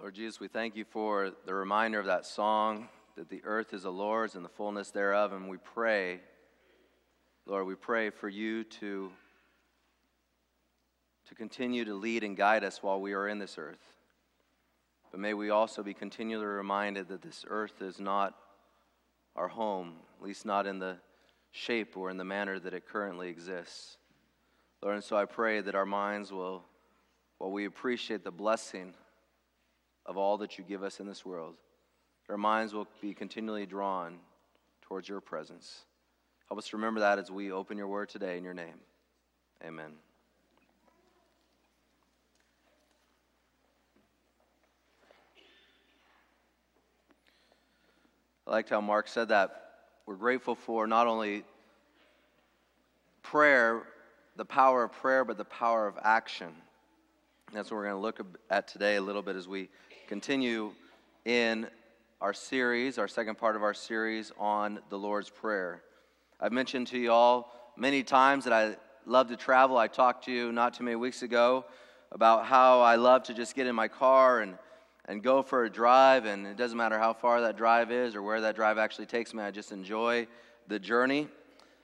Lord Jesus, we thank you for the reminder of that song that the earth is the Lord's and the fullness thereof. And we pray, Lord, we pray for you to, to continue to lead and guide us while we are in this earth. But may we also be continually reminded that this earth is not our home, at least not in the shape or in the manner that it currently exists. Lord, and so I pray that our minds will, while we appreciate the blessing of all that you give us in this world, our minds will be continually drawn towards your presence. Help us to remember that as we open your word today in your name. Amen. I liked how Mark said that. We're grateful for not only prayer, the power of prayer, but the power of action. That's what we're going to look at today a little bit as we continue in our series, our second part of our series on the Lord's Prayer. I've mentioned to you all many times that I love to travel. I talked to you not too many weeks ago about how I love to just get in my car and, and go for a drive, and it doesn't matter how far that drive is or where that drive actually takes me, I just enjoy the journey.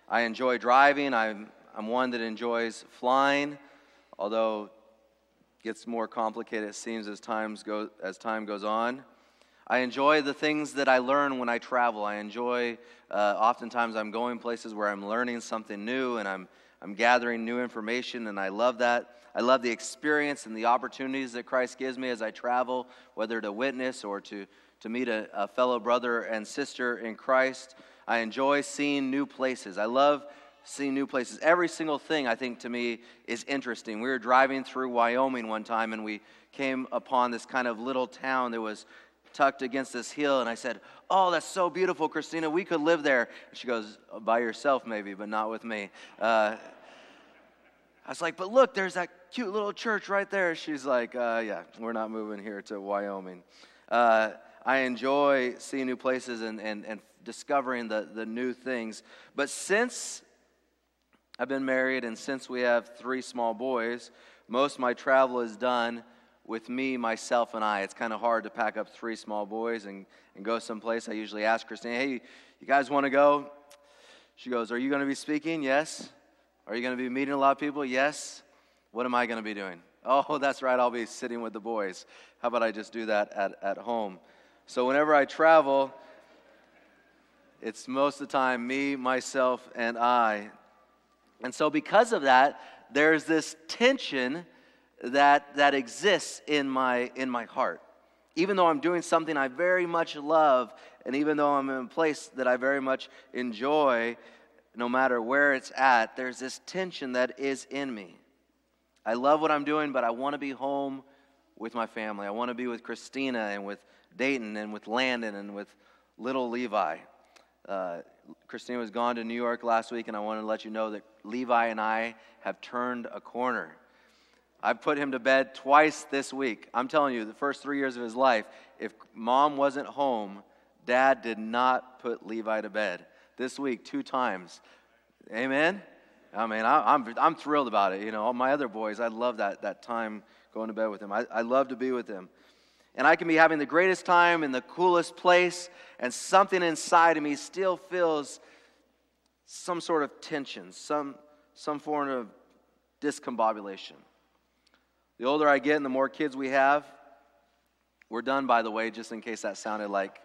I enjoy driving. I'm, I'm one that enjoys flying, although gets more complicated, it seems, as, times go, as time goes on. I enjoy the things that I learn when I travel. I enjoy, uh, oftentimes, I'm going places where I'm learning something new and I'm, I'm gathering new information, and I love that. I love the experience and the opportunities that Christ gives me as I travel, whether to witness or to, to meet a, a fellow brother and sister in Christ. I enjoy seeing new places. I love see new places. Every single thing, I think, to me is interesting. We were driving through Wyoming one time and we came upon this kind of little town that was tucked against this hill. And I said, Oh, that's so beautiful, Christina. We could live there. She goes, By yourself, maybe, but not with me. Uh, I was like, But look, there's that cute little church right there. She's like, uh, Yeah, we're not moving here to Wyoming. Uh, I enjoy seeing new places and, and, and discovering the, the new things. But since I've been married, and since we have three small boys, most of my travel is done with me, myself, and I. It's kind of hard to pack up three small boys and, and go someplace. I usually ask Christine, hey, you guys want to go? She goes, Are you going to be speaking? Yes. Are you going to be meeting a lot of people? Yes. What am I going to be doing? Oh, that's right, I'll be sitting with the boys. How about I just do that at, at home? So whenever I travel, it's most of the time me, myself, and I. And so, because of that, there's this tension that, that exists in my, in my heart. Even though I'm doing something I very much love, and even though I'm in a place that I very much enjoy, no matter where it's at, there's this tension that is in me. I love what I'm doing, but I want to be home with my family. I want to be with Christina and with Dayton and with Landon and with little Levi. Uh, Christina was gone to New York last week, and I wanted to let you know that Levi and I have turned a corner. I've put him to bed twice this week. I'm telling you, the first three years of his life, if mom wasn't home, dad did not put Levi to bed. This week, two times. Amen? I mean, I, am I'm, I'm thrilled about it. You know, all my other boys, I love that, that time going to bed with him. I, I love to be with him and I can be having the greatest time in the coolest place, and something inside of me still feels some sort of tension, some, some form of discombobulation. The older I get and the more kids we have, we're done, by the way, just in case that sounded like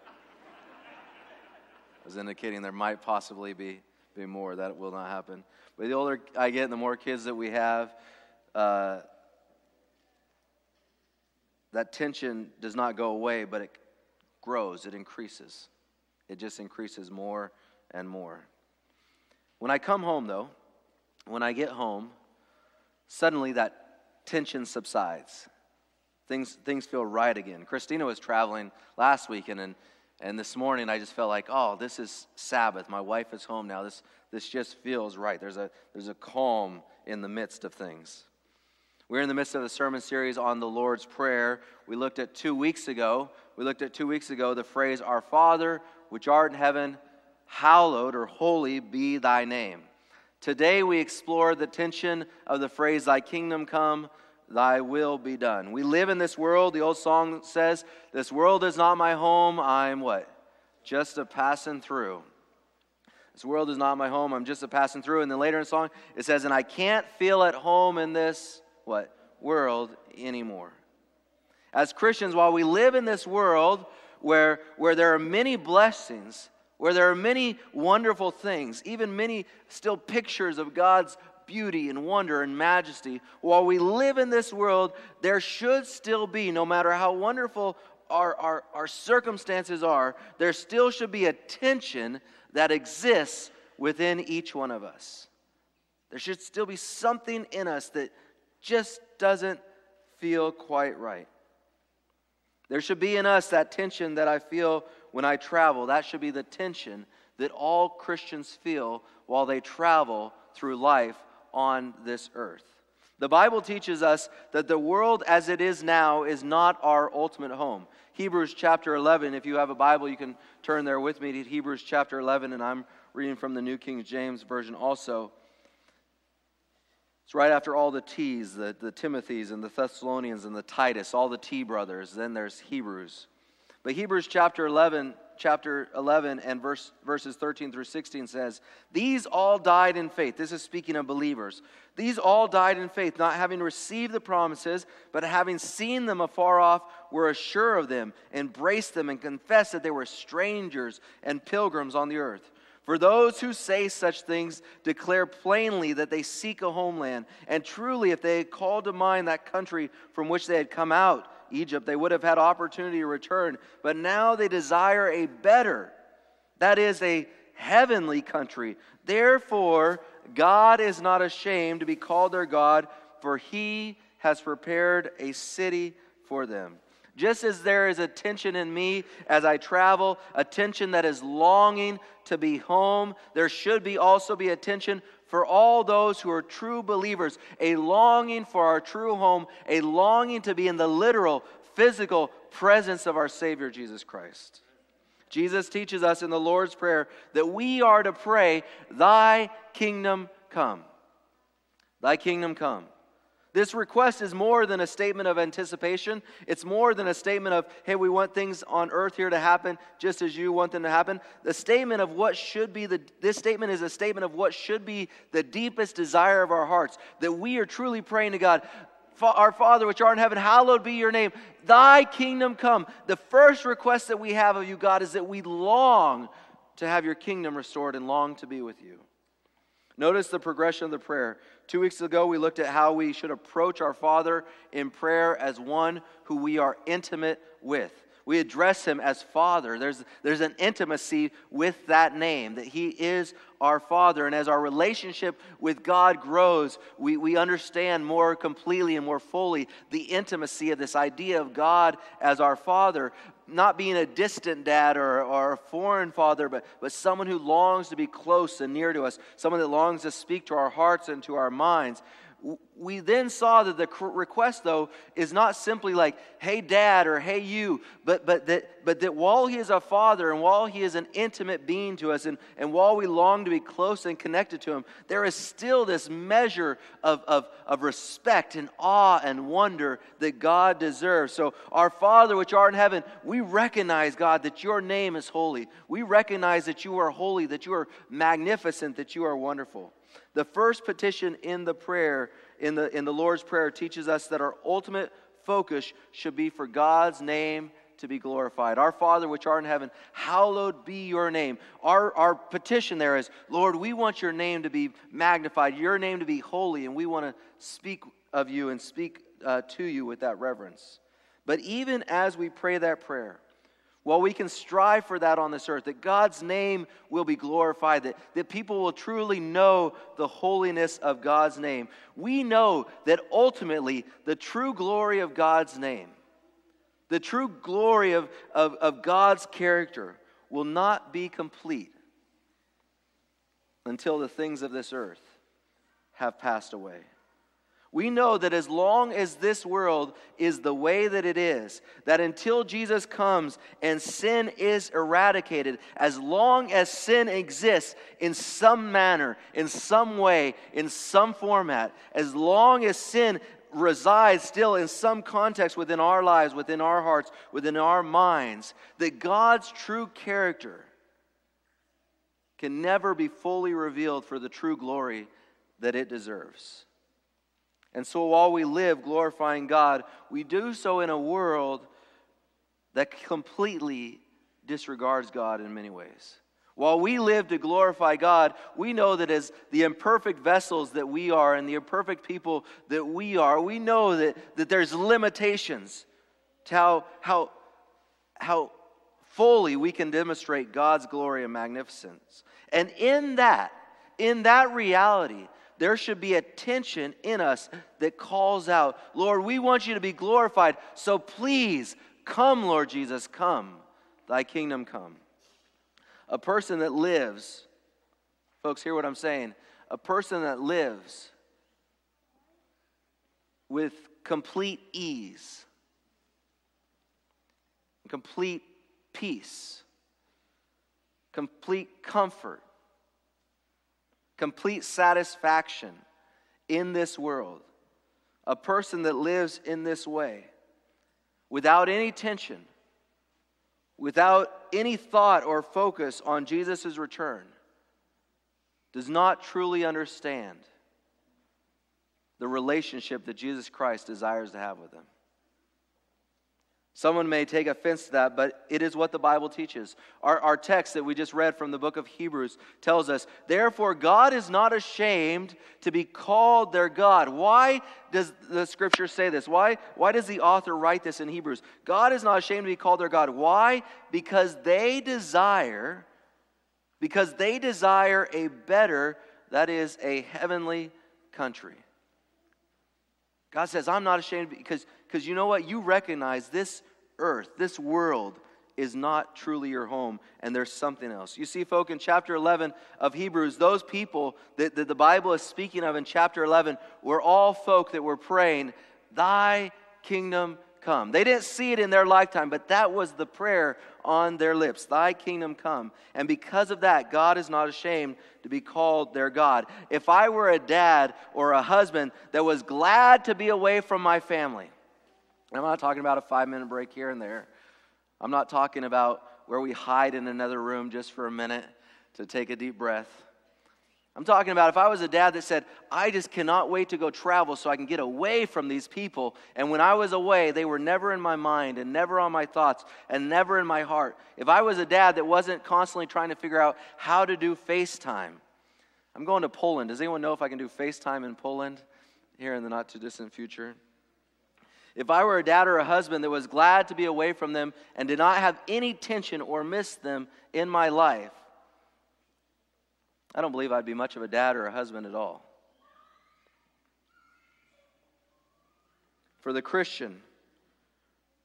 I was indicating there might possibly be, be more. That will not happen. But the older I get and the more kids that we have, uh, that tension does not go away, but it grows, it increases. It just increases more and more. When I come home, though, when I get home, suddenly that tension subsides. Things, things feel right again. Christina was traveling last weekend, and, and this morning I just felt like, oh, this is Sabbath. My wife is home now. This, this just feels right. There's a, there's a calm in the midst of things. We're in the midst of the sermon series on the Lord's Prayer. We looked at two weeks ago, we looked at two weeks ago the phrase, Our Father, which art in heaven, hallowed or holy be thy name. Today we explore the tension of the phrase, Thy kingdom come, thy will be done. We live in this world. The old song says, This world is not my home. I'm what? Just a passing through. This world is not my home. I'm just a passing through. And then later in the song, it says, And I can't feel at home in this, what? World anymore. As Christians, while we live in this world where, where there are many blessings, where there are many wonderful things, even many still pictures of God's beauty and wonder and majesty. While we live in this world, there should still be, no matter how wonderful our, our, our circumstances are, there still should be a tension that exists within each one of us. There should still be something in us that just doesn't feel quite right. There should be in us that tension that I feel when I travel. That should be the tension that all Christians feel while they travel through life on this earth. The Bible teaches us that the world as it is now is not our ultimate home. Hebrews chapter 11, if you have a Bible, you can turn there with me to Hebrews chapter 11, and I'm reading from the New King James Version also. It's right after all the T's, the, the Timothys and the Thessalonians and the Titus, all the T brothers. Then there's Hebrews. But Hebrews chapter 11 chapter 11 and verse, verses 13 through 16 says, These all died in faith. This is speaking of believers. These all died in faith, not having received the promises, but having seen them afar off, were assured of them, embraced them, and confessed that they were strangers and pilgrims on the earth. For those who say such things declare plainly that they seek a homeland. And truly, if they had called to mind that country from which they had come out, Egypt, they would have had opportunity to return. But now they desire a better, that is, a heavenly country. Therefore, God is not ashamed to be called their God, for he has prepared a city for them. Just as there is a tension in me as I travel, a tension that is longing to be home, there should be also be a tension for all those who are true believers, a longing for our true home, a longing to be in the literal, physical presence of our Savior Jesus Christ. Jesus teaches us in the Lord's Prayer that we are to pray, Thy kingdom come. Thy kingdom come. This request is more than a statement of anticipation. It's more than a statement of, hey, we want things on earth here to happen just as you want them to happen. The statement of what should be the, this statement is a statement of what should be the deepest desire of our hearts. That we are truly praying to God, our Father which art in heaven, hallowed be your name. Thy kingdom come. The first request that we have of you, God, is that we long to have your kingdom restored and long to be with you. Notice the progression of the prayer. Two weeks ago, we looked at how we should approach our Father in prayer as one who we are intimate with. We address him as Father. There's, there's an intimacy with that name, that he is our Father. And as our relationship with God grows, we, we understand more completely and more fully the intimacy of this idea of God as our Father not being a distant dad or, or a foreign father, but, but someone who longs to be close and near to us, someone that longs to speak to our hearts and to our minds we then saw that the request though is not simply like hey dad or hey you but, but, that, but that while he is a father and while he is an intimate being to us and, and while we long to be close and connected to him there is still this measure of, of, of respect and awe and wonder that god deserves. So our father which art in heaven we recognize god that your name is holy. We recognize that you are holy that you are magnificent that you are wonderful the first petition in the prayer, in the, in the Lord's Prayer, teaches us that our ultimate focus should be for God's name to be glorified. Our Father, which art in heaven, hallowed be your name. Our, our petition there is, Lord, we want your name to be magnified, your name to be holy, and we want to speak of you and speak uh, to you with that reverence. But even as we pray that prayer, while we can strive for that on this earth, that God's name will be glorified, that, that people will truly know the holiness of God's name, we know that ultimately the true glory of God's name, the true glory of, of, of God's character, will not be complete until the things of this earth have passed away. We know that as long as this world is the way that it is, that until Jesus comes and sin is eradicated, as long as sin exists in some manner, in some way, in some format, as long as sin resides still in some context within our lives, within our hearts, within our minds, that God's true character can never be fully revealed for the true glory that it deserves. And so while we live glorifying God, we do so in a world that completely disregards God in many ways. While we live to glorify God, we know that as the imperfect vessels that we are and the imperfect people that we are, we know that, that there's limitations to how, how, how fully we can demonstrate God's glory and magnificence. And in that, in that reality, there should be a tension in us that calls out, Lord, we want you to be glorified, so please come, Lord Jesus, come. Thy kingdom come. A person that lives, folks, hear what I'm saying. A person that lives with complete ease, complete peace, complete comfort, complete satisfaction in this world. A person that lives in this way without any tension, without any thought or focus on Jesus' return, does not truly understand the relationship that Jesus Christ desires to have with them. Someone may take offense to that, but it is what the Bible teaches. Our, our text that we just read from the book of Hebrews tells us, Therefore, God is not ashamed to be called their God. Why does the scripture say this? Why, why does the author write this in Hebrews? God is not ashamed to be called their God. Why? Because they desire, because they desire a better, that is, a heavenly country. God says, I'm not ashamed because because you know what? You recognize this earth, this world is not truly your home, and there's something else. You see, folk, in chapter 11 of Hebrews, those people that, that the Bible is speaking of in chapter 11 were all folk that were praying, Thy kingdom come. They didn't see it in their lifetime, but that was the prayer on their lips Thy kingdom come. And because of that, God is not ashamed to be called their God. If I were a dad or a husband that was glad to be away from my family, I'm not talking about a five minute break here and there. I'm not talking about where we hide in another room just for a minute to take a deep breath. I'm talking about if I was a dad that said, I just cannot wait to go travel so I can get away from these people. And when I was away, they were never in my mind and never on my thoughts and never in my heart. If I was a dad that wasn't constantly trying to figure out how to do FaceTime, I'm going to Poland. Does anyone know if I can do FaceTime in Poland here in the not too distant future? If I were a dad or a husband that was glad to be away from them and did not have any tension or miss them in my life, I don't believe I'd be much of a dad or a husband at all. For the Christian,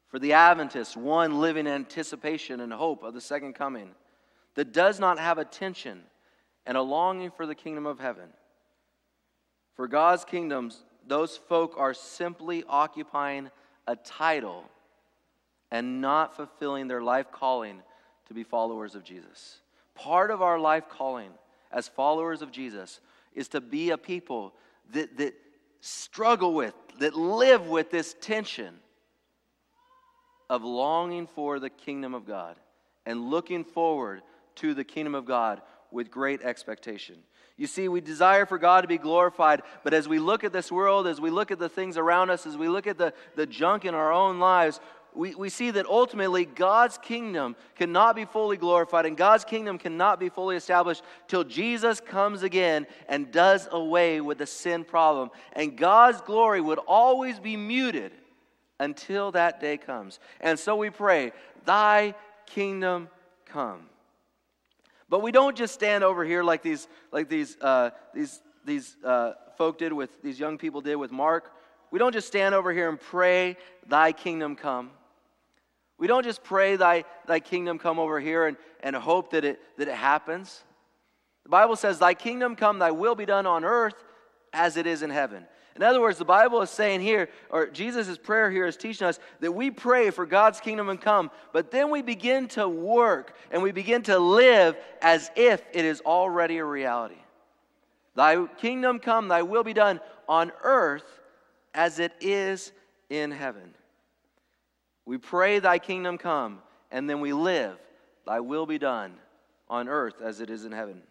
for the Adventist, one living anticipation and hope of the second coming, that does not have a tension and a longing for the kingdom of heaven. For God's kingdoms those folk are simply occupying a title and not fulfilling their life calling to be followers of Jesus. Part of our life calling as followers of Jesus is to be a people that, that struggle with, that live with this tension of longing for the kingdom of God and looking forward to the kingdom of God with great expectation. You see, we desire for God to be glorified, but as we look at this world, as we look at the things around us, as we look at the, the junk in our own lives, we, we see that ultimately God's kingdom cannot be fully glorified and God's kingdom cannot be fully established till Jesus comes again and does away with the sin problem. And God's glory would always be muted until that day comes. And so we pray, Thy kingdom come. But we don't just stand over here like these, like these, uh, these, these uh, folk did with, these young people did with Mark. We don't just stand over here and pray, Thy kingdom come. We don't just pray, Thy, thy kingdom come over here and, and hope that it, that it happens. The Bible says, Thy kingdom come, Thy will be done on earth as it is in heaven. In other words, the Bible is saying here, or Jesus' prayer here is teaching us that we pray for God's kingdom to come, but then we begin to work and we begin to live as if it is already a reality. Thy kingdom come, thy will be done on earth as it is in heaven. We pray, Thy kingdom come, and then we live, Thy will be done on earth as it is in heaven.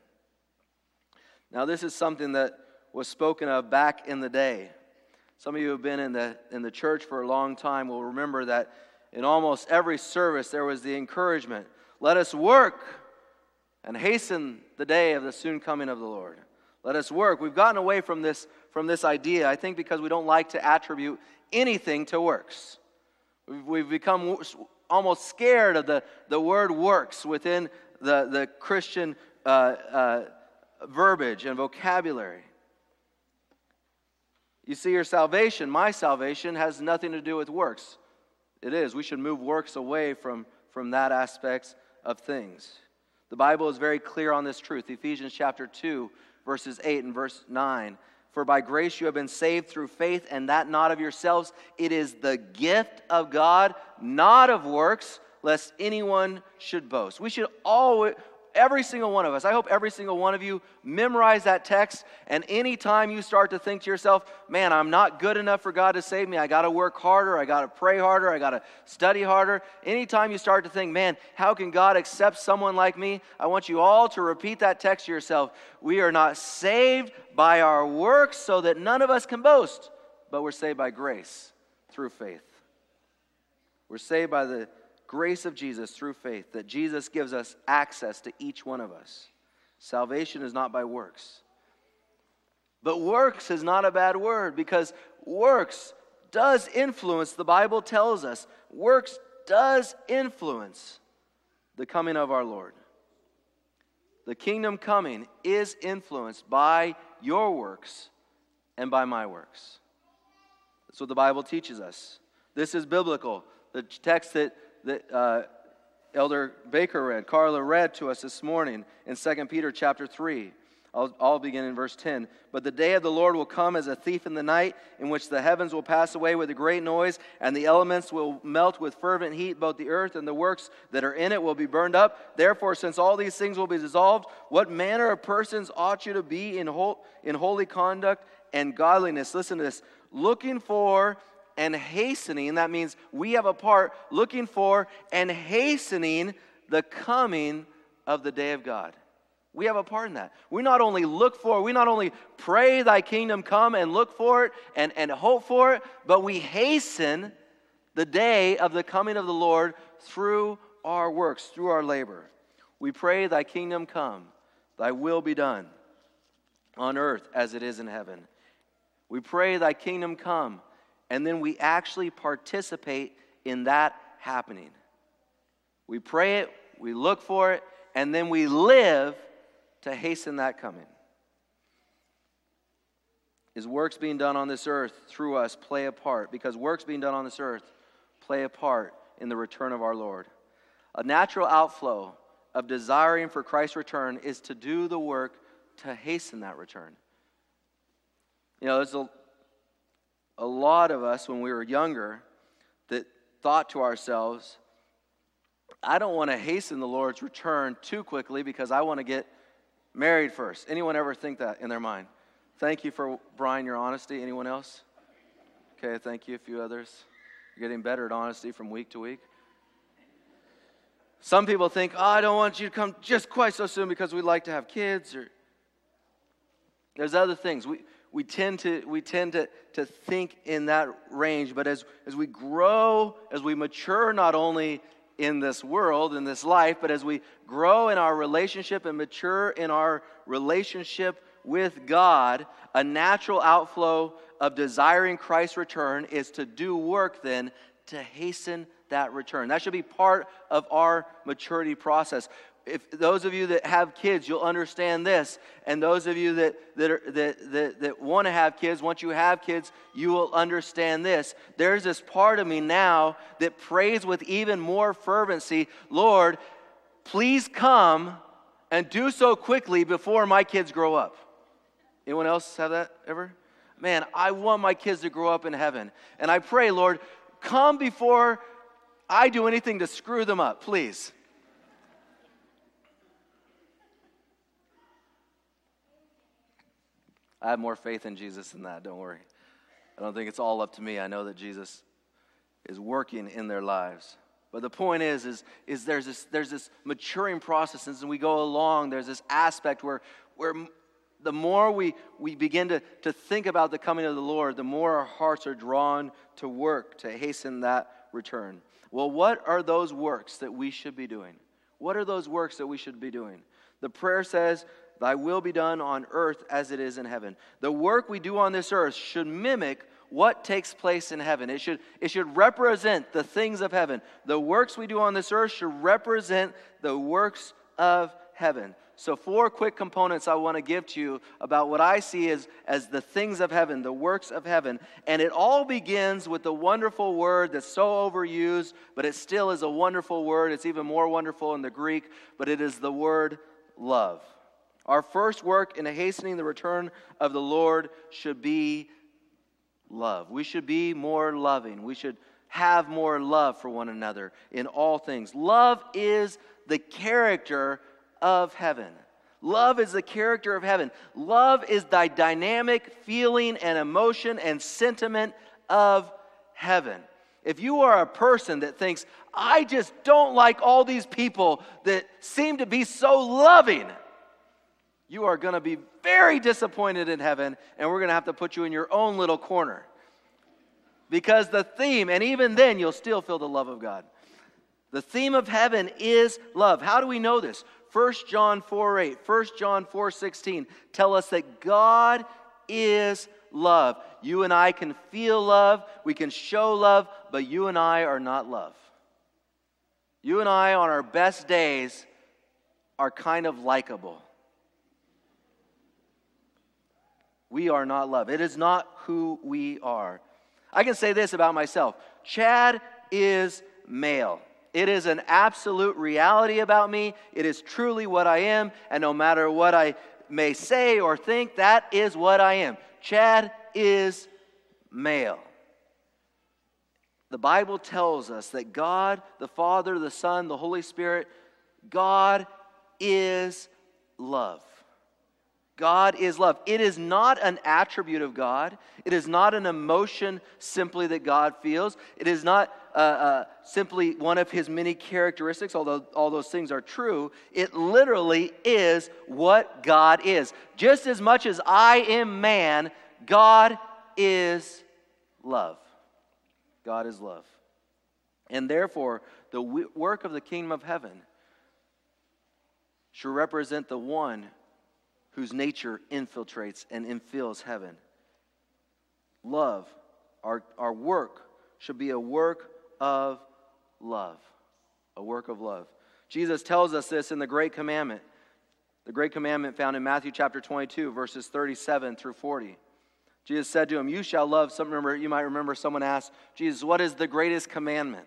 Now, this is something that was spoken of back in the day. Some of you who've been in the, in the church for a long time will remember that in almost every service there was the encouragement let us work and hasten the day of the soon coming of the Lord. Let us work. We've gotten away from this, from this idea, I think, because we don't like to attribute anything to works. We've, we've become almost scared of the, the word works within the, the Christian uh, uh, verbiage and vocabulary. You see, your salvation, my salvation, has nothing to do with works. It is. We should move works away from, from that aspect of things. The Bible is very clear on this truth. Ephesians chapter 2, verses 8 and verse 9. For by grace you have been saved through faith, and that not of yourselves. It is the gift of God, not of works, lest anyone should boast. We should always, Every single one of us. I hope every single one of you memorize that text. And anytime you start to think to yourself, man, I'm not good enough for God to save me, I got to work harder, I got to pray harder, I got to study harder. Anytime you start to think, man, how can God accept someone like me? I want you all to repeat that text to yourself. We are not saved by our works so that none of us can boast, but we're saved by grace through faith. We're saved by the grace of Jesus through faith, that Jesus gives us access to each one of us. Salvation is not by works. But works is not a bad word because works does influence, the Bible tells us, works does influence the coming of our Lord. The kingdom coming is influenced by your works and by my works. That's what the Bible teaches us. This is biblical. The text that that uh, Elder Baker read, Carla read to us this morning in 2 Peter chapter 3. I'll, I'll, begin in verse 10. But the day of the Lord will come as a thief in the night, in which the heavens will pass away with a great noise, and the elements will melt with fervent heat. Both the earth and the works that are in it will be burned up. Therefore, since all these things will be dissolved, what manner of persons ought you to be in, whole, in holy conduct and godliness? Listen to this looking for and hastening, that means we have a part looking for and hastening the coming of the day of God. We have a part in that. We not only look for, we not only pray thy kingdom come and look for it and, and hope for it, but we hasten the day of the coming of the Lord through our works, through our labor. We pray thy kingdom come, thy will be done on earth as it is in heaven. We pray thy kingdom come and then we actually participate in that happening. We pray it, we look for it, and then we live to hasten that coming. Is works being done on this earth through us play a part? Because works being done on this earth play a part in the return of our Lord. A natural outflow of desiring for Christ's return is to do the work to hasten that return. You know, there's a, a lot of us, when we were younger, that thought to ourselves, I don't want to hasten the Lord's return too quickly because I want to get married first. Anyone ever think that in their mind? Thank you for, Brian, your honesty. Anyone else? Okay, thank you. A few others. You're getting better at honesty from week to week. Some people think, oh, I don't want you to come just quite so soon because we'd like to have kids. Or there's other things. We, we tend to we tend to, to think in that range but as as we grow as we mature not only in this world in this life but as we grow in our relationship and mature in our relationship with god a natural outflow of desiring christ's return is to do work then to hasten that return. That should be part of our maturity process if those of you that have kids, you'll understand this. And those of you that, that, that, that, that want to have kids, once you have kids, you will understand this. There's this part of me now that prays with even more fervency Lord, please come and do so quickly before my kids grow up. Anyone else have that ever? Man, I want my kids to grow up in heaven. And I pray, Lord, come before I do anything to screw them up, please. I have more faith in Jesus than that, don't worry. I don't think it's all up to me. I know that Jesus is working in their lives. But the point is, is, is there's, this, there's this maturing process, and as we go along, there's this aspect where, where the more we, we begin to, to think about the coming of the Lord, the more our hearts are drawn to work to hasten that return. Well, what are those works that we should be doing? What are those works that we should be doing? The prayer says, Thy will be done on earth as it is in heaven. The work we do on this earth should mimic what takes place in heaven. It should, it should represent the things of heaven. The works we do on this earth should represent the works of heaven. So, four quick components I want to give to you about what I see as, as the things of heaven, the works of heaven. And it all begins with the wonderful word that's so overused, but it still is a wonderful word. It's even more wonderful in the Greek, but it is the word love. Our first work in hastening the return of the Lord should be love. We should be more loving. We should have more love for one another in all things. Love is the character of heaven. Love is the character of heaven. Love is the dynamic feeling and emotion and sentiment of heaven. If you are a person that thinks, I just don't like all these people that seem to be so loving, you are going to be very disappointed in heaven, and we're going to have to put you in your own little corner. Because the theme, and even then, you'll still feel the love of God. The theme of heaven is love. How do we know this? 1 John 4 8, 1 John 4 16 tell us that God is love. You and I can feel love, we can show love, but you and I are not love. You and I, on our best days, are kind of likable. We are not love. It is not who we are. I can say this about myself Chad is male. It is an absolute reality about me. It is truly what I am. And no matter what I may say or think, that is what I am. Chad is male. The Bible tells us that God, the Father, the Son, the Holy Spirit, God is love. God is love. It is not an attribute of God. It is not an emotion simply that God feels. It is not uh, uh, simply one of his many characteristics, although all those things are true. It literally is what God is. Just as much as I am man, God is love. God is love. And therefore, the work of the kingdom of heaven should represent the one whose nature infiltrates and infills heaven. Love, our, our work should be a work of love. A work of love. Jesus tells us this in the Great Commandment. The Great Commandment found in Matthew chapter 22, verses 37 through 40. Jesus said to him, You shall love. Some remember, you might remember someone asked, Jesus, what is the greatest commandment?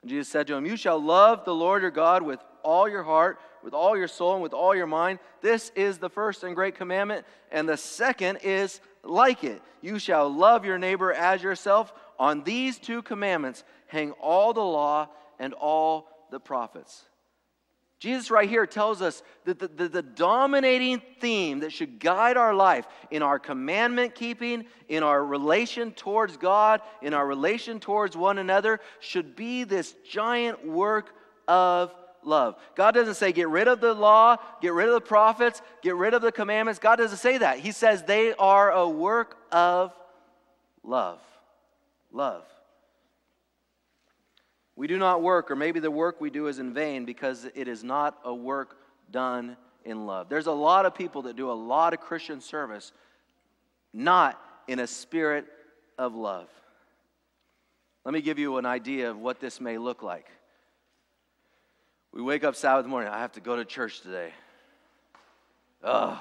And Jesus said to him, You shall love the Lord your God with all your heart, with all your soul, and with all your mind. This is the first and great commandment. And the second is like it You shall love your neighbor as yourself. On these two commandments hang all the law and all the prophets. Jesus, right here, tells us that the, the, the, dominating theme that should guide our life in our commandment keeping, in our relation towards God, in our relation towards one another, should be this giant work of love. God doesn't say, get rid of the law, get rid of the prophets, get rid of the commandments. God doesn't say that. He says they are a work of love. Love. We do not work, or maybe the work we do is in vain because it is not a work done in love. There's a lot of people that do a lot of Christian service not in a spirit of love. Let me give you an idea of what this may look like. We wake up Sabbath morning, I have to go to church today. Ugh,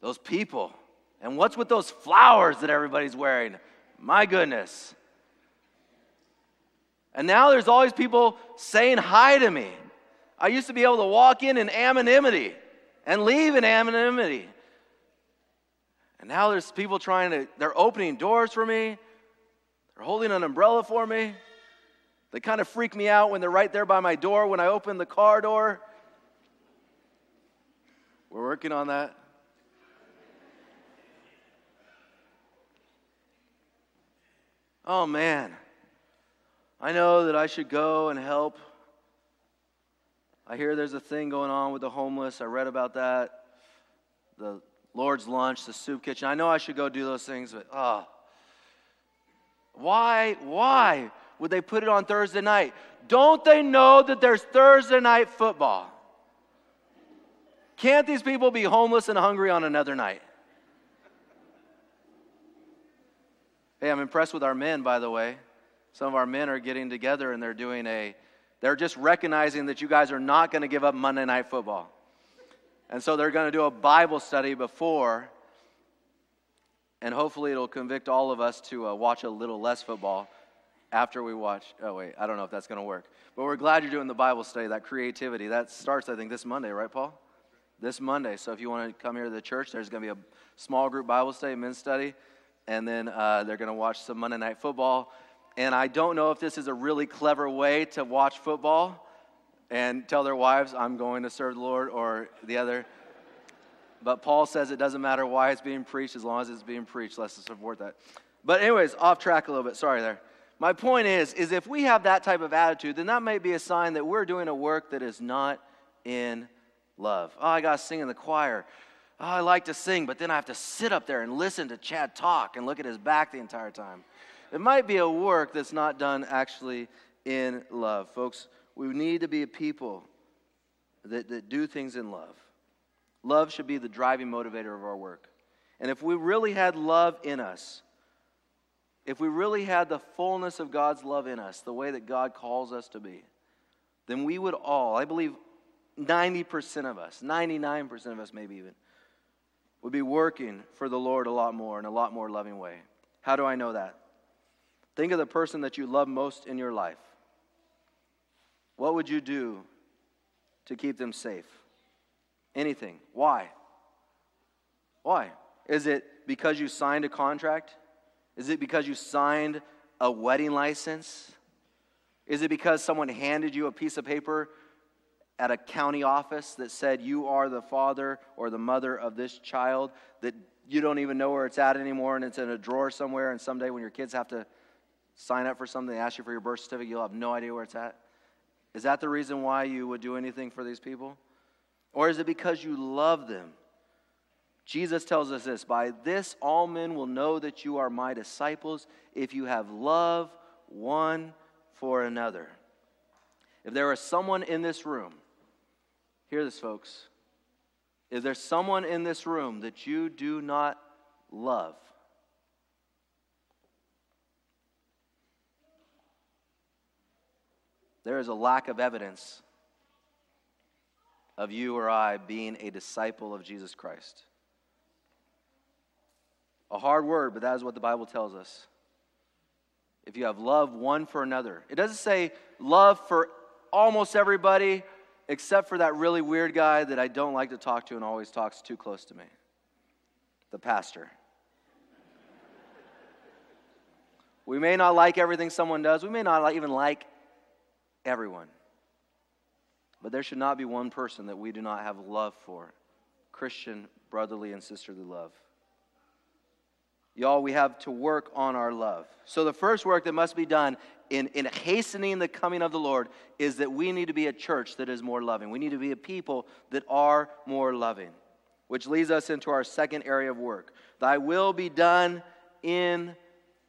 those people. And what's with those flowers that everybody's wearing? My goodness. And now there's always people saying hi to me. I used to be able to walk in in anonymity and leave in anonymity. And now there's people trying to, they're opening doors for me, they're holding an umbrella for me. They kind of freak me out when they're right there by my door when I open the car door. We're working on that. Oh man, I know that I should go and help. I hear there's a thing going on with the homeless. I read about that. The Lord's lunch, the soup kitchen. I know I should go do those things, but oh. Why, why would they put it on Thursday night? Don't they know that there's Thursday night football? Can't these people be homeless and hungry on another night? Hey, I'm impressed with our men, by the way. Some of our men are getting together and they're doing a, they're just recognizing that you guys are not going to give up Monday Night Football. And so they're going to do a Bible study before, and hopefully it'll convict all of us to uh, watch a little less football after we watch. Oh, wait, I don't know if that's going to work. But we're glad you're doing the Bible study, that creativity. That starts, I think, this Monday, right, Paul? This Monday. So if you want to come here to the church, there's going to be a small group Bible study, men's study and then uh, they're going to watch some Monday Night Football. And I don't know if this is a really clever way to watch football and tell their wives, I'm going to serve the Lord, or the other. But Paul says it doesn't matter why it's being preached as long as it's being preached. Let's support that. But, anyways, off track a little bit. Sorry there. My point is, is if we have that type of attitude, then that may be a sign that we're doing a work that is not in love. Oh, I got to sing in the choir oh, I like to sing, but then I have to sit up there and listen to Chad talk and look at his back the entire time. It might be a work that's not done actually in love. Folks, we need to be a people that, that do things in love. Love should be the driving motivator of our work. And if we really had love in us, if we really had the fullness of God's love in us, the way that God calls us to be, then we would all, I believe 90% of us, 99% of us maybe even, would be working for the Lord a lot more in a lot more loving way. How do I know that? Think of the person that you love most in your life. What would you do to keep them safe? Anything. Why? Why? Is it because you signed a contract? Is it because you signed a wedding license? Is it because someone handed you a piece of paper at a county office that said you are the father or the mother of this child that you don't even know where it's at anymore and it's in a drawer somewhere and someday when your kids have to sign up for something they ask you for your birth certificate you'll have no idea where it's at? Is that the reason why you would do anything for these people? Or is it because you love them jesus tells us this by this all men will know that you are my disciples if you have love one for another if there is someone in this room Hear this, folks. Is there someone in this room that you do not love? There is a lack of evidence of you or I being a disciple of Jesus Christ. A hard word, but that is what the Bible tells us. If you have love one for another, it doesn't say love for almost everybody except for that really weird guy that I don't like to talk to and always talks too close to me the pastor. we may not like everything someone does, we may not even like everyone. But there should not be one person that we do not have love for Christian, brotherly, and sisterly love. Y'all, we have to work on our love. So, the first work that must be done in, in hastening the coming of the Lord is that we need to be a church that is more loving. We need to be a people that are more loving, which leads us into our second area of work. Thy will be done in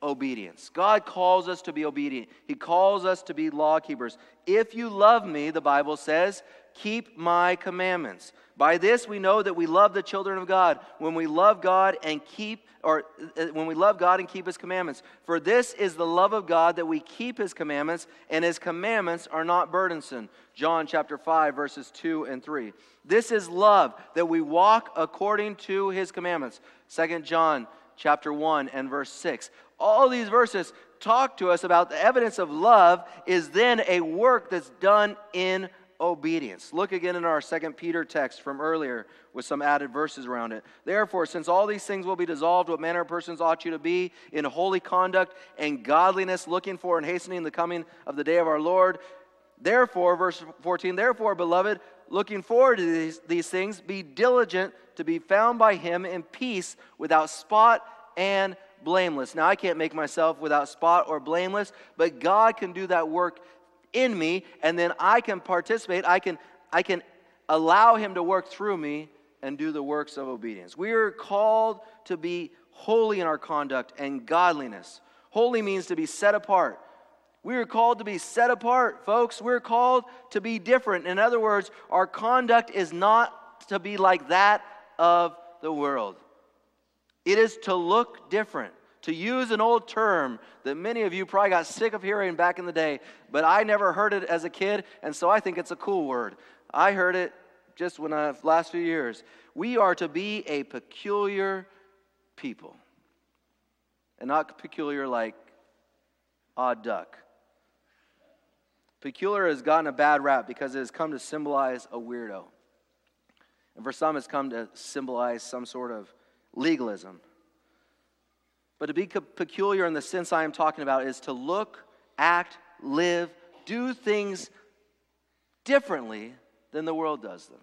obedience. God calls us to be obedient, He calls us to be law keepers. If you love me, the Bible says, keep my commandments. By this we know that we love the children of God when we love God and keep or uh, when we love God and keep his commandments. For this is the love of God that we keep his commandments and his commandments are not burdensome. John chapter 5 verses 2 and 3. This is love that we walk according to his commandments. Second John chapter 1 and verse 6. All these verses talk to us about the evidence of love is then a work that's done in obedience. Look again in our second Peter text from earlier with some added verses around it. Therefore, since all these things will be dissolved, what manner of persons ought you to be in holy conduct and godliness, looking for and hastening the coming of the day of our Lord? Therefore, verse 14, therefore, beloved, looking forward to these, these things, be diligent to be found by him in peace, without spot and blameless. Now, I can't make myself without spot or blameless, but God can do that work in me, and then I can participate. I can, I can allow Him to work through me and do the works of obedience. We are called to be holy in our conduct and godliness. Holy means to be set apart. We are called to be set apart, folks. We're called to be different. In other words, our conduct is not to be like that of the world. It is to look different. To use an old term that many of you probably got sick of hearing back in the day, but I never heard it as a kid, and so I think it's a cool word. I heard it just when I last few years. We are to be a peculiar people. And not peculiar like odd duck. Peculiar has gotten a bad rap because it has come to symbolize a weirdo. And for some, it's come to symbolize some sort of legalism. But to be peculiar in the sense I am talking about is to look, act, live, do things differently than the world does them.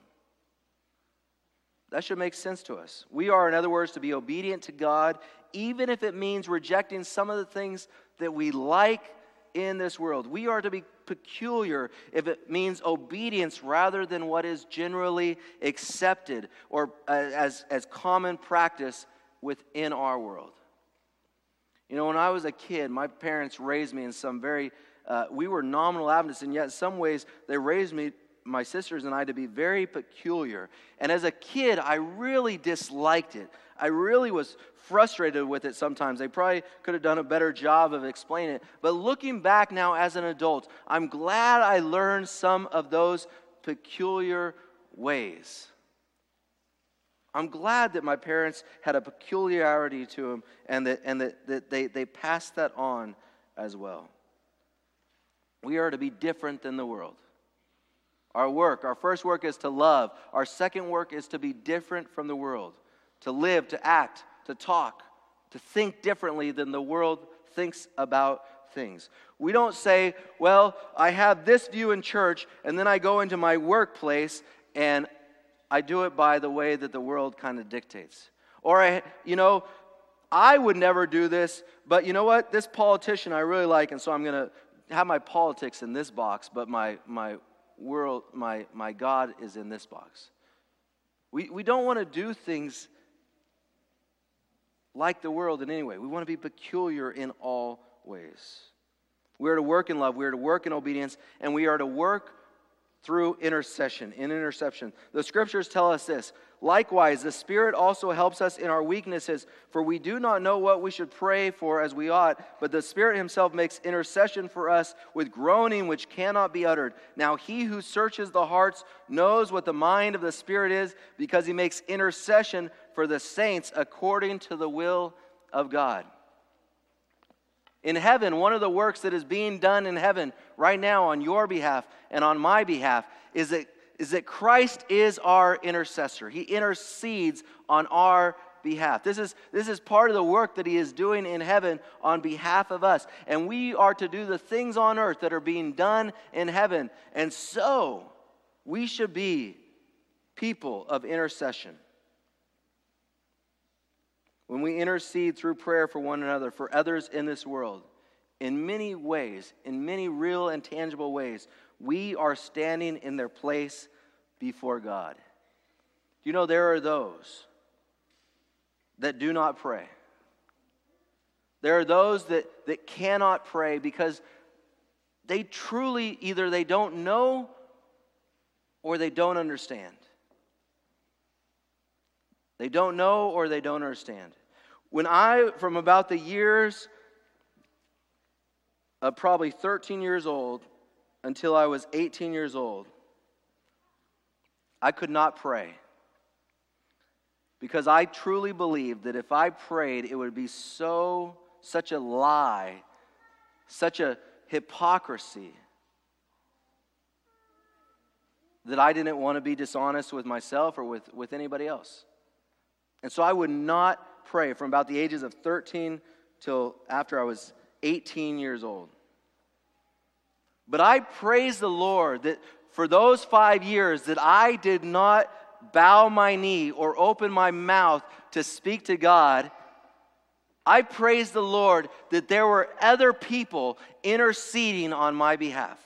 That should make sense to us. We are, in other words, to be obedient to God, even if it means rejecting some of the things that we like in this world. We are to be peculiar if it means obedience rather than what is generally accepted or uh, as, as common practice within our world. You know, when I was a kid, my parents raised me in some very, uh, we were nominal Adventists, and yet in some ways they raised me my sisters and I to be very peculiar. And as a kid, I really disliked it. I really was frustrated with it sometimes. They probably could have done a better job of explaining it. But looking back now as an adult, I'm glad I learned some of those peculiar ways. I'm glad that my parents had a peculiarity to them and that, and that, that they, they passed that on as well. We are to be different than the world. Our work, our first work is to love. Our second work is to be different from the world, to live, to act, to talk, to think differently than the world thinks about things. We don't say, well, I have this view in church, and then I go into my workplace and I do it by the way that the world kind of dictates. Or, I, you know, I would never do this, but you know what? This politician I really like, and so I'm going to have my politics in this box, but my, my world, my, my God is in this box. We, we don't want to do things like the world in any way. We want to be peculiar in all ways. We are to work in love, we are to work in obedience, and we are to work through intercession, in interception. The scriptures tell us this. Likewise, the Spirit also helps us in our weaknesses, for we do not know what we should pray for as we ought, but the Spirit Himself makes intercession for us with groaning which cannot be uttered. Now, He who searches the hearts knows what the mind of the Spirit is, because He makes intercession for the saints according to the will of God. In heaven, one of the works that is being done in heaven right now on your behalf and on my behalf is that, is that Christ is our intercessor. He intercedes on our behalf. This is, this is part of the work that He is doing in heaven on behalf of us. And we are to do the things on earth that are being done in heaven. And so, we should be people of intercession. When we intercede through prayer for one another, for others in this world, in many ways, in many real and tangible ways, we are standing in their place before God. Do you know, there are those that do not pray. There are those that, that cannot pray because they truly either they don't know or they don't understand. They don't know or they don't understand. When I, from about the years of probably 13 years old until I was 18 years old, I could not pray. Because I truly believed that if I prayed, it would be so, such a lie, such a hypocrisy, that I didn't want to be dishonest with myself or with, with anybody else. And so I would not pray from about the ages of 13 till after I was 18 years old. But I praise the Lord that for those five years that I did not bow my knee or open my mouth to speak to God I praise the Lord that there were other people interceding on my behalf.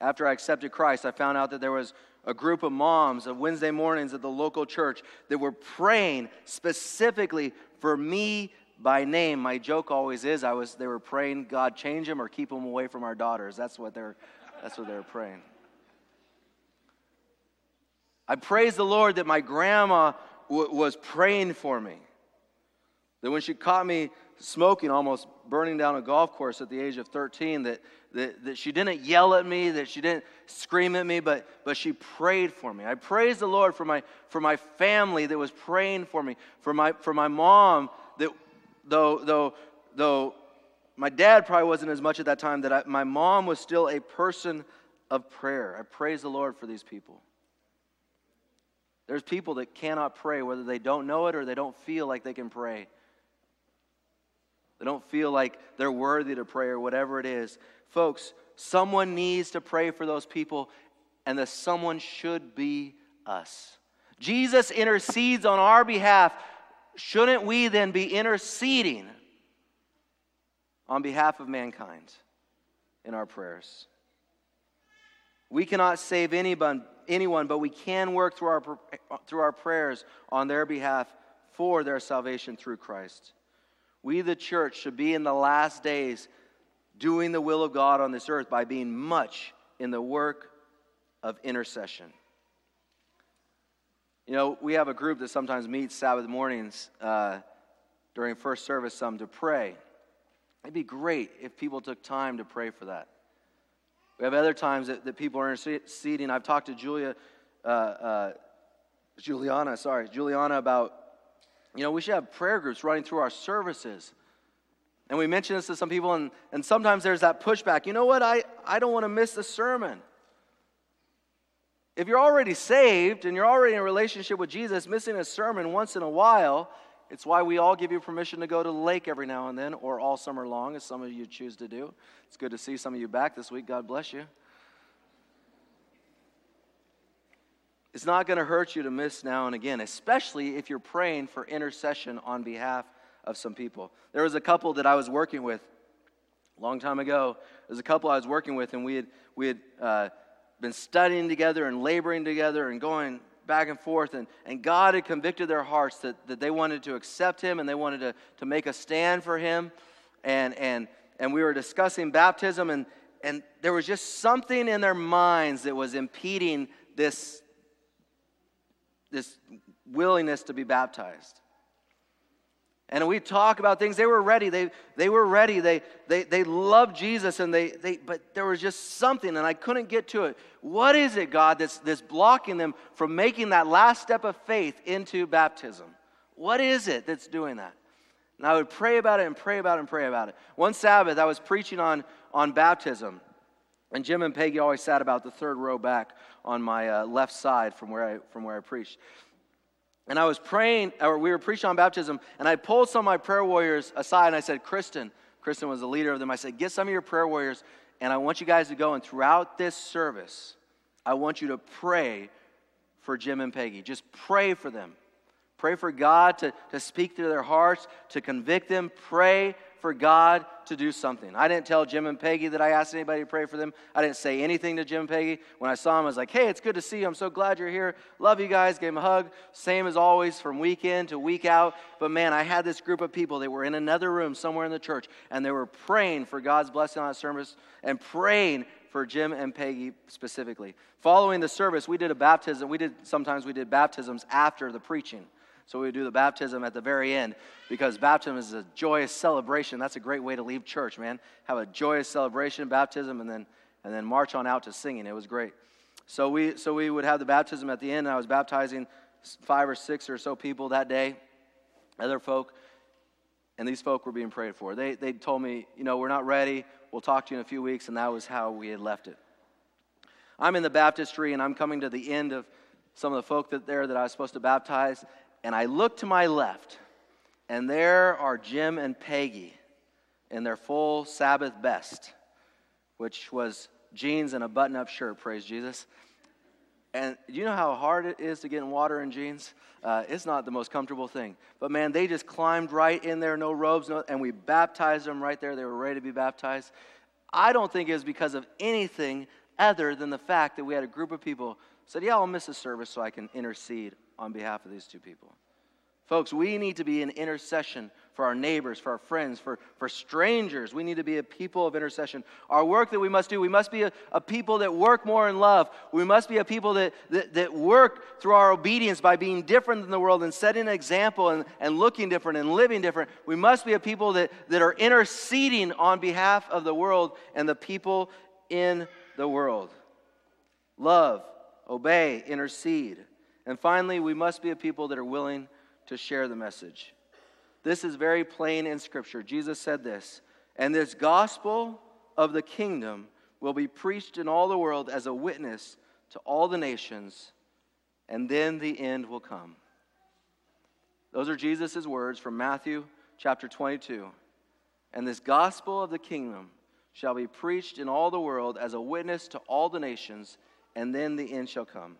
After I accepted Christ, I found out that there was a group of moms of Wednesday mornings at the local church that were praying specifically for me by name. My joke always is I was they were praying God change him or keep him away from our daughters. That's what they're that's what they're praying. I praise the Lord that my grandma w- was praying for me. That when she caught me smoking, almost burning down a golf course at the age of 13, that, that, that she didn't yell at me, that she didn't scream at me, but, but she prayed for me. I praise the Lord for my, for my family that was praying for me, for my, for my mom, that though, though, though my dad probably wasn't as much at that time, that I, my mom was still a person of prayer. I praise the Lord for these people. There's people that cannot pray, whether they don't know it or they don't feel like they can pray. They don't feel like they're worthy to pray or whatever it is. Folks, someone needs to pray for those people, and the someone should be us. Jesus intercedes on our behalf. Shouldn't we then be interceding on behalf of mankind in our prayers? We cannot save anyone, anyone, but we can work through our, through our prayers on their behalf for their salvation through Christ. We, the church, should be in the last days doing the will of God on this earth by being much in the work of intercession. You know, we have a group that sometimes meets Sabbath mornings uh, during first service, some to pray. It'd be great if people took time to pray for that. We have other times that, that people are interceding. I've talked to Julia, uh, uh, Juliana, sorry, Juliana about, you know, we should have prayer groups running through our services. And we mention this to some people, and, and sometimes there's that pushback. You know what? I, I don't want to miss the sermon. If you're already saved and you're already in a relationship with Jesus, missing a sermon once in a while, it's why we all give you permission to go to the lake every now and then, or all summer long, as some of you choose to do. It's good to see some of you back this week. God bless you. It's not going to hurt you to miss now and again, especially if you're praying for intercession on behalf of some people. There was a couple that I was working with a long time ago. There was a couple I was working with, and we had, we had uh, been studying together and laboring together and going back and forth, and, and God had convicted their hearts that, that they wanted to accept Him and they wanted to, to make a stand for Him. And, and, and we were discussing baptism, and, and there was just something in their minds that was impeding this, this willingness to be baptized. And we talk about things. They were ready. They, they were ready. They, they, they loved Jesus, and they, they, but there was just something, and I couldn't get to it. What is it, God, that's, that's blocking them from making that last step of faith into baptism? What is it that's doing that? And I would pray about it and pray about it and pray about it. One Sabbath, I was preaching on, on baptism, and Jim and Peggy always sat about the third row back on my uh, left side from where, I, from where I preached. And I was praying, or we were preaching on baptism, and I pulled some of my prayer warriors aside and I said, Kristen, Kristen was the leader of them. I said, Get some of your prayer warriors, and I want you guys to go, and throughout this service, I want you to pray for Jim and Peggy. Just pray for them. Pray for God to, to speak to their hearts, to convict them. Pray for God to do something. I didn't tell Jim and Peggy that I asked anybody to pray for them. I didn't say anything to Jim and Peggy. When I saw them, I was like, hey, it's good to see you. I'm so glad you're here. Love you guys. Gave them a hug. Same as always from week in to week out. But man, I had this group of people They were in another room somewhere in the church, and they were praying for God's blessing on service and praying for Jim and Peggy specifically. Following the service, we did a baptism. We did sometimes we did baptisms after the preaching. So we do the baptism at the very end because baptism is a joyous celebration. That's a great way to leave church, man. Have a joyous celebration, baptism, and then and then march on out to singing. It was great. So we so we would have the baptism at the end. I was baptizing five or six or so people that day, other folk, and these folk were being prayed for. They they told me, you know, we're not ready. We'll talk to you in a few weeks, and that was how we had left it. I'm in the baptistry, and I'm coming to the end of some of the folk that there that I was supposed to baptize, and I look to my left, and there are Jim and Peggy in their full Sabbath best, which was jeans and a button up shirt, praise Jesus. And you know how hard it is to get in water in jeans? Uh, it's not the most comfortable thing. But man, they just climbed right in there, no robes, no, and we baptized them right there. They were ready to be baptized. I don't think it was because of anything other than the fact that we had a group of people said, "Yeah, I'll miss a service so I can intercede on behalf of these two people." Folks, we need to be in intercession for our neighbors, for our friends, for, for strangers. We need to be a people of intercession. Our work that we must do, we must be a, a people that work more in love. We must be a people that, that, that, work through our obedience by being different than the world and setting an example and, and looking different and living different. We must be a people that, that are interceding on behalf of the world and the people in the world. Love, obey, intercede. And finally, we must be a people that are willing to share the message. This is very plain in Scripture. Jesus said this, and this gospel of the kingdom will be preached in all the world as a witness to all the nations, and then the end will come. Those are Jesus' words from Matthew chapter 22. And this gospel of the kingdom shall be preached in all the world as a witness to all the nations, and then the end shall come.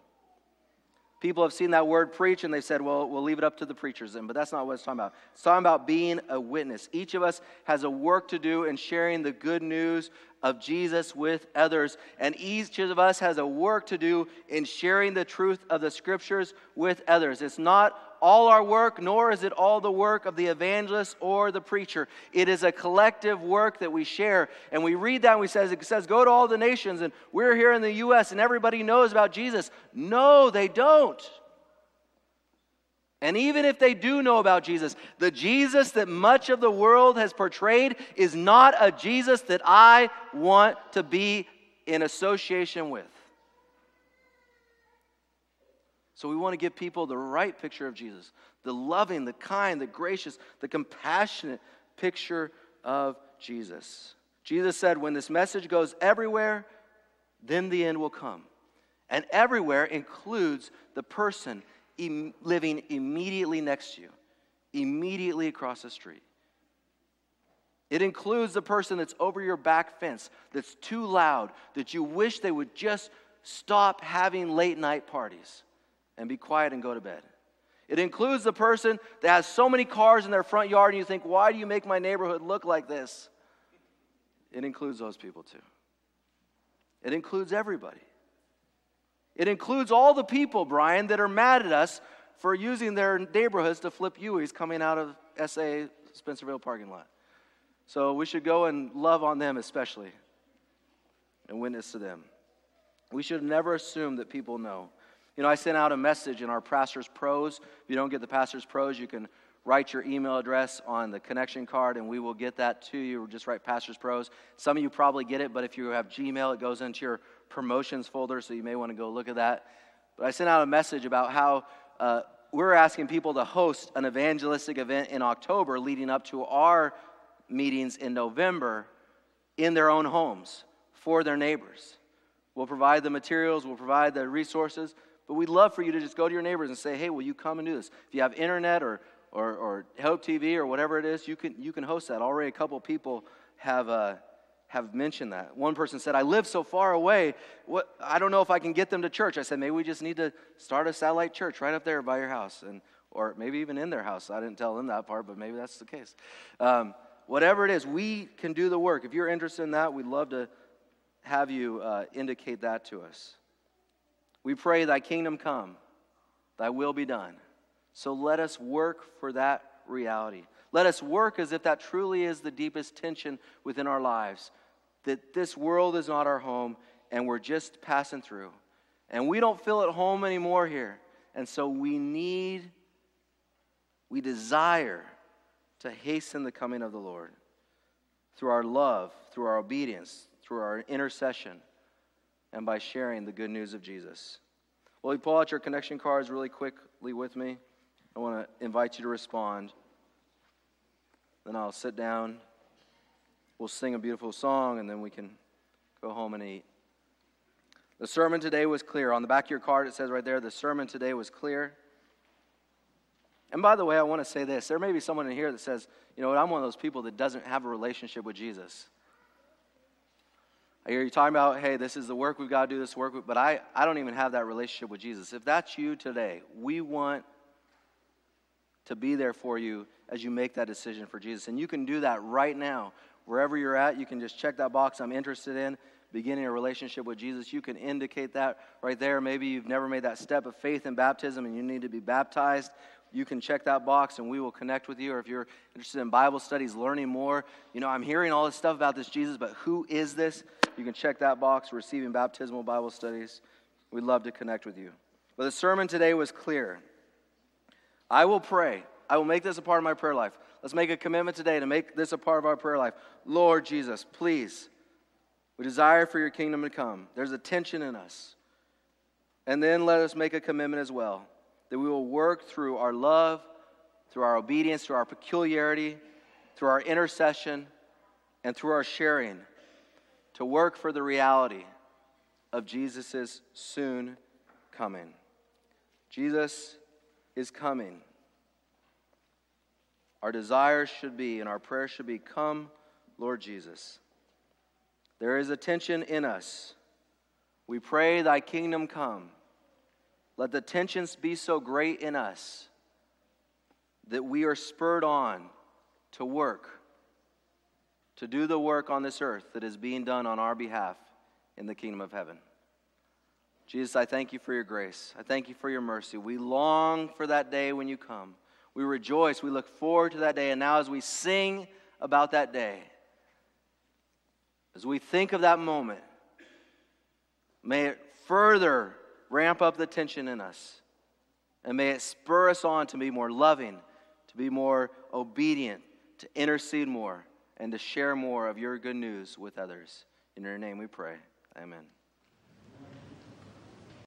People have seen that word preach and they said, well, we'll leave it up to the preachers then. But that's not what it's talking about. It's talking about being a witness. Each of us has a work to do in sharing the good news of Jesus with others. And each of us has a work to do in sharing the truth of the scriptures with others. It's not all our work, nor is it all the work of the evangelist or the preacher. It is a collective work that we share. And we read that and we says, it says, go to all the nations, and we're here in the U.S., and everybody knows about Jesus. No, they don't. And even if they do know about Jesus, the Jesus that much of the world has portrayed is not a Jesus that I want to be in association with. So we want to give people the right picture of Jesus the loving, the kind, the gracious, the compassionate picture of Jesus. Jesus said, When this message goes everywhere, then the end will come. And everywhere includes the person Im- living immediately next to you, immediately across the street. It includes the person that's over your back fence, that's too loud, that you wish they would just stop having late night parties and be quiet and go to bed. It includes the person that has so many cars in their front yard and you think, why do you make my neighborhood look like this? It includes those people too. It includes everybody. It includes all the people, Brian, that are mad at us for using their neighborhoods to flip Uis coming out of SA Spencerville parking lot. So we should go and love on them especially and witness to them. We should never assume that people know. You know, I sent out a message in our Pastor's Pros. If you don't get the Pastor's Pros, you can write your email address on the connection card and we will get that to you. Just write Pastor's Pros. Some of you probably get it, but if you have Gmail, it goes into your promotions folder, so you may want to go look at that. But I sent out a message about how uh, we're asking people to host an evangelistic event in October leading up to our meetings in November in their own homes for their neighbors. We'll provide the materials, we'll provide the resources, but we'd love for you to just go to your neighbors and say, hey, will you come and do this? If you have internet or, or, or Hope TV or whatever it is, you can, you can host that. Already a couple people have, uh, have mentioned that. One person said, I live so far away, what, I don't know if I can get them to church. I said, maybe we just need to start a satellite church right up there by your house, and, or maybe even in their house. I didn't tell them that part, but maybe that's the case. Um, whatever it is, we can do the work. If you're interested in that, we'd love to have you uh, indicate that to us. We pray, Thy kingdom come, Thy will be done. So let us work for that reality. Let us work as if that truly is the deepest tension within our lives that this world is not our home and we're just passing through. And we don't feel at home anymore here. And so we need, we desire to hasten the coming of the Lord through our love, through our obedience, through our intercession and by sharing the good news of Jesus. Will you pull out your connection cards really quickly with me? I want to invite you to respond. Then I'll sit down. We'll sing a beautiful song, and then we can go home and eat. The sermon today was clear. On the back of your card, it says right there, the sermon today was clear. And by the way, I want to say this. There may be someone in here that says, you know I'm one of those people that doesn't have a relationship with Jesus. Hear you talking about, hey, this is the work we've got to do, this work, but I, I don't even have that relationship with Jesus. If that's you today, we want to be there for you as you make that decision for Jesus. And you can do that right now. Wherever you're at, you can just check that box I'm interested in, beginning a relationship with Jesus. You can indicate that right there. Maybe you've never made that step of faith in baptism and you need to be baptized you can check that box and we will connect with you. Or if you're interested in Bible studies, learning more, you know, I'm hearing all this stuff about this Jesus, but who is this? You can check that box, receiving baptismal Bible studies. We'd love to connect with you. But the sermon today was clear. I will pray. I will make this a part of my prayer life. Let's make a commitment today to make this a part of our prayer life. Lord Jesus, please, we desire for your kingdom to come. There's a tension in us. And then let us make a commitment as well that we will work through our love, through our obedience, through our peculiarity, through our intercession, and through our sharing to work for the reality of Jesus' soon coming. Jesus is coming. Our desires should be and our prayers should be Come, Lord Jesus. There is a tension in us. We pray, Thy kingdom come. Let the tensions be so great in us that we are spurred on to work, to do the work on this earth that is being done on our behalf in the kingdom of heaven. Jesus, I thank you for your grace. I thank you for your mercy. We long for that day when you come. We rejoice. We look forward to that day. And now, as we sing about that day, as we think of that moment, may it further ramp up the tension in us. And may it spur us on to be more loving, to be more obedient, to intercede more, and to share more of your good news with others. In your name we pray. Amen.